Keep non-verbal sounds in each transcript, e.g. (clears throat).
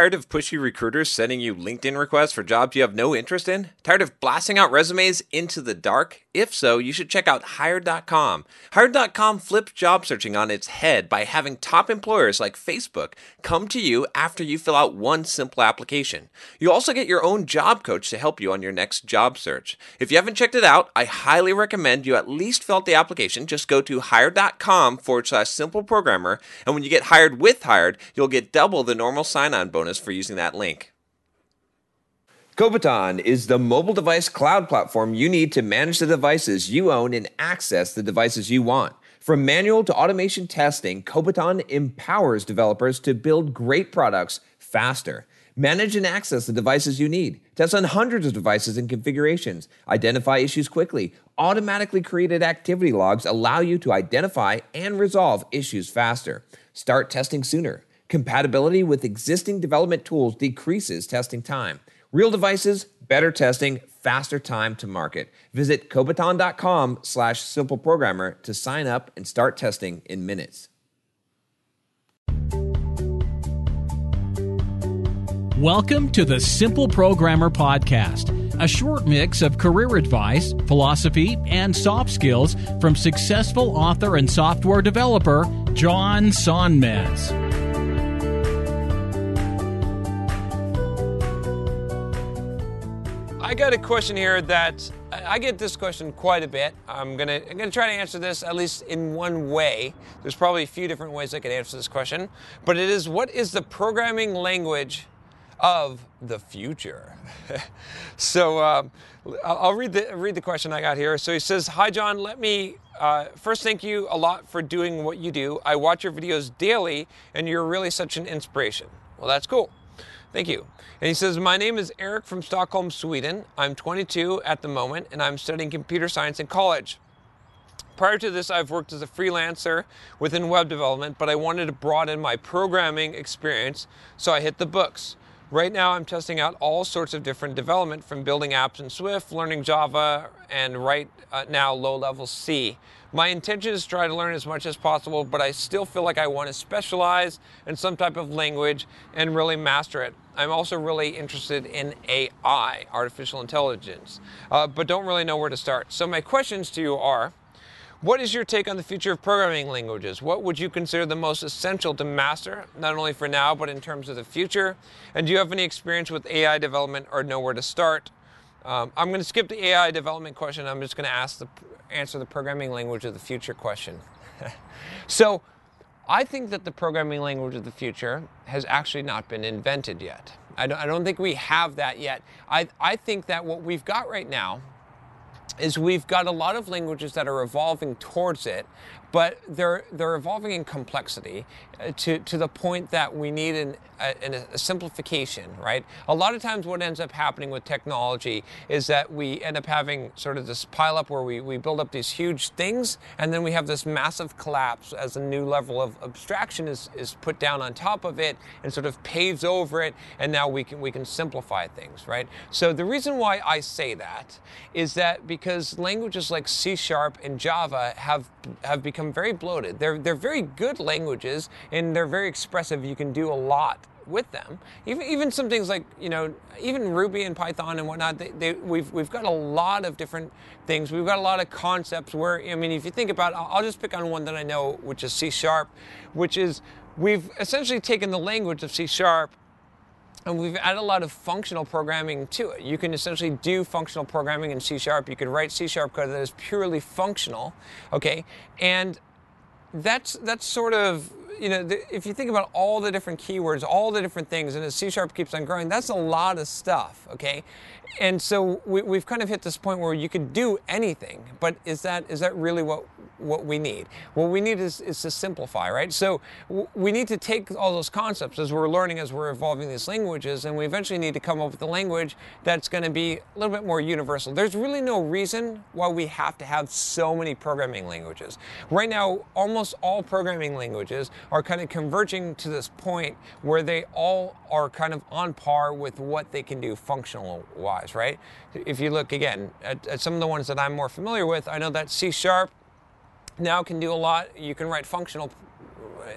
Tired of pushy recruiters sending you LinkedIn requests for jobs you have no interest in? Tired of blasting out resumes into the dark? If so, you should check out Hired.com. Hired.com flips job searching on its head by having top employers like Facebook come to you after you fill out one simple application. You also get your own job coach to help you on your next job search. If you haven't checked it out, I highly recommend you at least fill out the application. Just go to Hired.com forward slash simple programmer, and when you get hired with Hired, you'll get double the normal sign on bonus for using that link. Kobiton is the mobile device cloud platform you need to manage the devices you own and access the devices you want. From manual to automation testing, Kobiton empowers developers to build great products faster. Manage and access the devices you need. Test on hundreds of devices and configurations. Identify issues quickly. Automatically created activity logs allow you to identify and resolve issues faster. Start testing sooner. Compatibility with existing development tools decreases testing time. Real devices, better testing, faster time to market. Visit Kobiton.com slash simple programmer to sign up and start testing in minutes. Welcome to the Simple Programmer Podcast, a short mix of career advice, philosophy, and soft skills from successful author and software developer John Sonmez. Got a question here that I get this question quite a bit. I'm gonna I'm gonna try to answer this at least in one way. There's probably a few different ways I could answer this question, but it is what is the programming language of the future? (laughs) so I'll I'll read the read the question I got here. So he says, "Hi John, let me uh, first thank you a lot for doing what you do. I watch your videos daily, and you're really such an inspiration." Well, that's cool. Thank you. And he says, My name is Eric from Stockholm, Sweden. I'm 22 at the moment, and I'm studying computer science in college. Prior to this, I've worked as a freelancer within web development, but I wanted to broaden my programming experience, so I hit the books. Right now, I'm testing out all sorts of different development from building apps in Swift, learning Java, and right uh, now low level C. My intention is to try to learn as much as possible, but I still feel like I want to specialize in some type of language and really master it. I'm also really interested in AI, artificial intelligence, uh, but don't really know where to start. So, my questions to you are what is your take on the future of programming languages? What would you consider the most essential to master, not only for now, but in terms of the future? And do you have any experience with AI development or know where to start? Um, I'm going to skip the AI development question. I'm just going to ask the answer the programming language of the future question. (laughs) so, I think that the programming language of the future has actually not been invented yet. I don't, I don't think we have that yet. I, I think that what we've got right now is we've got a lot of languages that are evolving towards it, but they're they're evolving in complexity uh, to to the point that we need an, a, a, simplification, right? A lot of times, what ends up happening with technology is that we end up having sort of this pile up where we, we build up these huge things, and then we have this massive collapse as a new level of abstraction is, is put down on top of it and sort of paves over it, and now we can we can simplify things, right? So the reason why I say that is that because languages like C Sharp and Java have have become very bloated. They're they're very good languages and they're very expressive. You can do a lot with them. Even even some things like you know even Ruby and Python and whatnot. They, they, we've we've got a lot of different things. We've got a lot of concepts where I mean if you think about, I'll just pick on one that I know, which is C sharp, which is we've essentially taken the language of C sharp and we've added a lot of functional programming to it. You can essentially do functional programming in C Sharp. You can write C Sharp code that is purely functional, okay? And that's that's sort of you know, the, if you think about all the different keywords, all the different things, and as C Sharp keeps on growing, that's a lot of stuff, okay? And so we, have kind of hit this point where you could do anything, but is that is that really what what we need. What we need is, is to simplify, right? So we need to take all those concepts as we're learning, as we're evolving these languages, and we eventually need to come up with a language that's going to be a little bit more universal. There's really no reason why we have to have so many programming languages. Right now, almost all programming languages are kind of converging to this point where they all are kind of on par with what they can do functional wise, right? If you look again at, at some of the ones that I'm more familiar with, I know that C sharp now can do a lot. You can write functional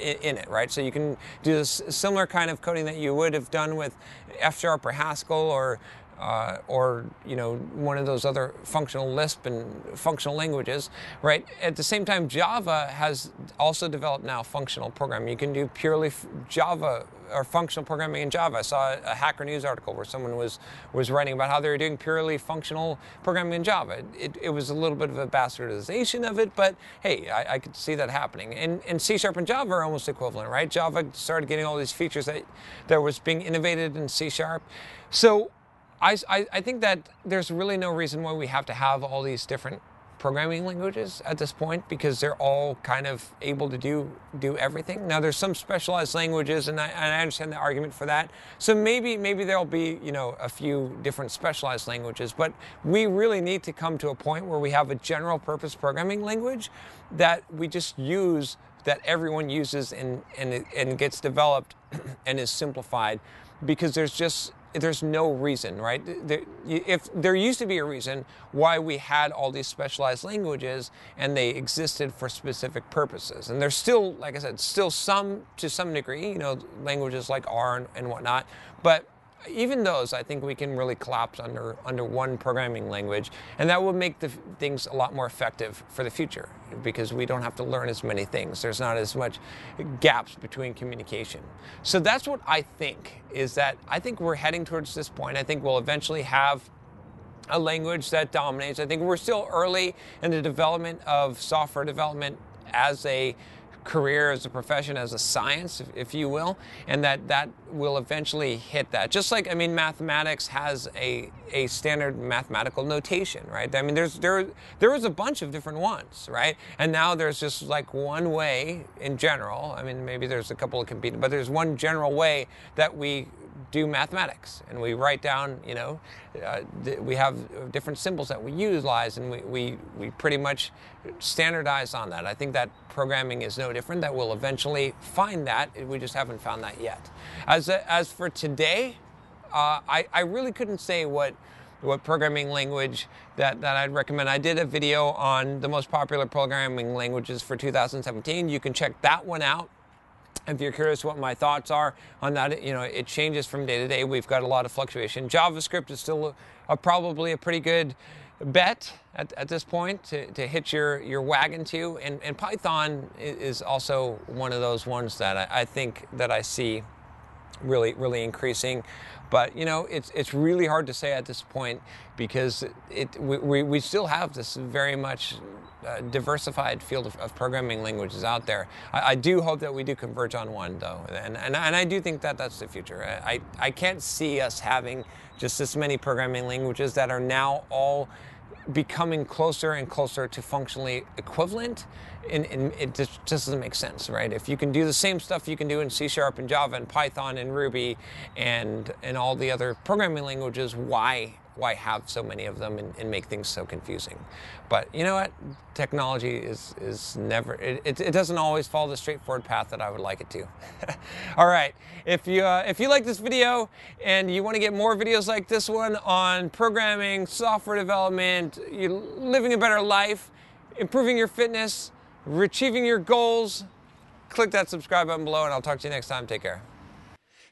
in, it, right? So you can do this similar kind of coding that you would have done with F sharp or Haskell or uh, or you know one of those other functional Lisp and functional languages, right? At the same time, Java has also developed now functional programming. You can do purely Java or functional programming in Java. I saw a Hacker News article where someone was was writing about how they were doing purely functional programming in Java. It, it was a little bit of a bastardization of it, but hey, I, I could see that happening. And, and C Sharp and Java are almost equivalent, right? Java started getting all these features that that was being innovated in C Sharp. So I, I, I think that there's really no reason why we have to have all these different programming languages at this point because they're all kind of able to do do everything. Now there's some specialized languages, and I, and I, understand the argument for that. So maybe maybe there'll be you know a few different specialized languages, but we really need to come to a point where we have a general purpose programming language that we just use that everyone uses and and, and gets developed (clears throat) and is simplified because there's just there's no reason, right? There, if there used to be a reason why we had all these specialized languages and they existed for specific purposes, and there's still, like I said, still some to some degree, you know, languages like R and, and whatnot, but even those, I think we can really collapse under under one programming language, and that will make the things a lot more effective for the future because we don't have to learn as many things. There's not as much gaps between communication. So that's what I think is that I think we're heading towards this point. I think we'll eventually have a language that dominates. I think we're still early in the development of software development as a career as a profession as a science if, if, you will and that that will eventually hit that. Just like i mean mathematics has a a standard mathematical notation right? I mean there's there there was a bunch of different ones right? And now there's just like one way in general. I mean maybe there's a couple of competing but there's one general way that we do mathematics and we write down, you know, uh, th- we have different symbols that we utilize and we, we, we pretty much standardize on that. I think that programming is no different, that we'll eventually find that. We just haven't found that yet. As, as for today, uh, I, I really couldn't say what what programming language that, that I'd recommend. I did a video on the most popular programming languages for 2017. You can check that one out if you're curious what my thoughts are on that, you know, it changes from day to day. We've got a lot of fluctuation. JavaScript is still a, a, probably a pretty good bet at, at this point to, to hitch your, your wagon to. And, and Python is also one of those ones that I, I think that I see really, really increasing. But you know, it's it's really hard to say at this point because it we, we still have this very much uh, diversified field of, of, programming languages out there. I, I, do hope that we do converge on one though, and and, and I do think that that's the future. I, I can't see us having just this many programming languages that are now all becoming closer and closer to functionally equivalent and, and, it just, just doesn't make sense right? If you can do the same stuff you can do in c sharp and java and python and ruby and and all the other programming languages why why have so many of them and, and, make things so confusing. But you know what? Technology is is never. It, it, it doesn't always follow the straightforward path that I would like it to. (laughs) All right. If you uh, if you like this video and you want to get more videos like this one on programming, software development, living a better life, improving your fitness, achieving your goals, click that subscribe button below, and I'll talk to you next time. Take care.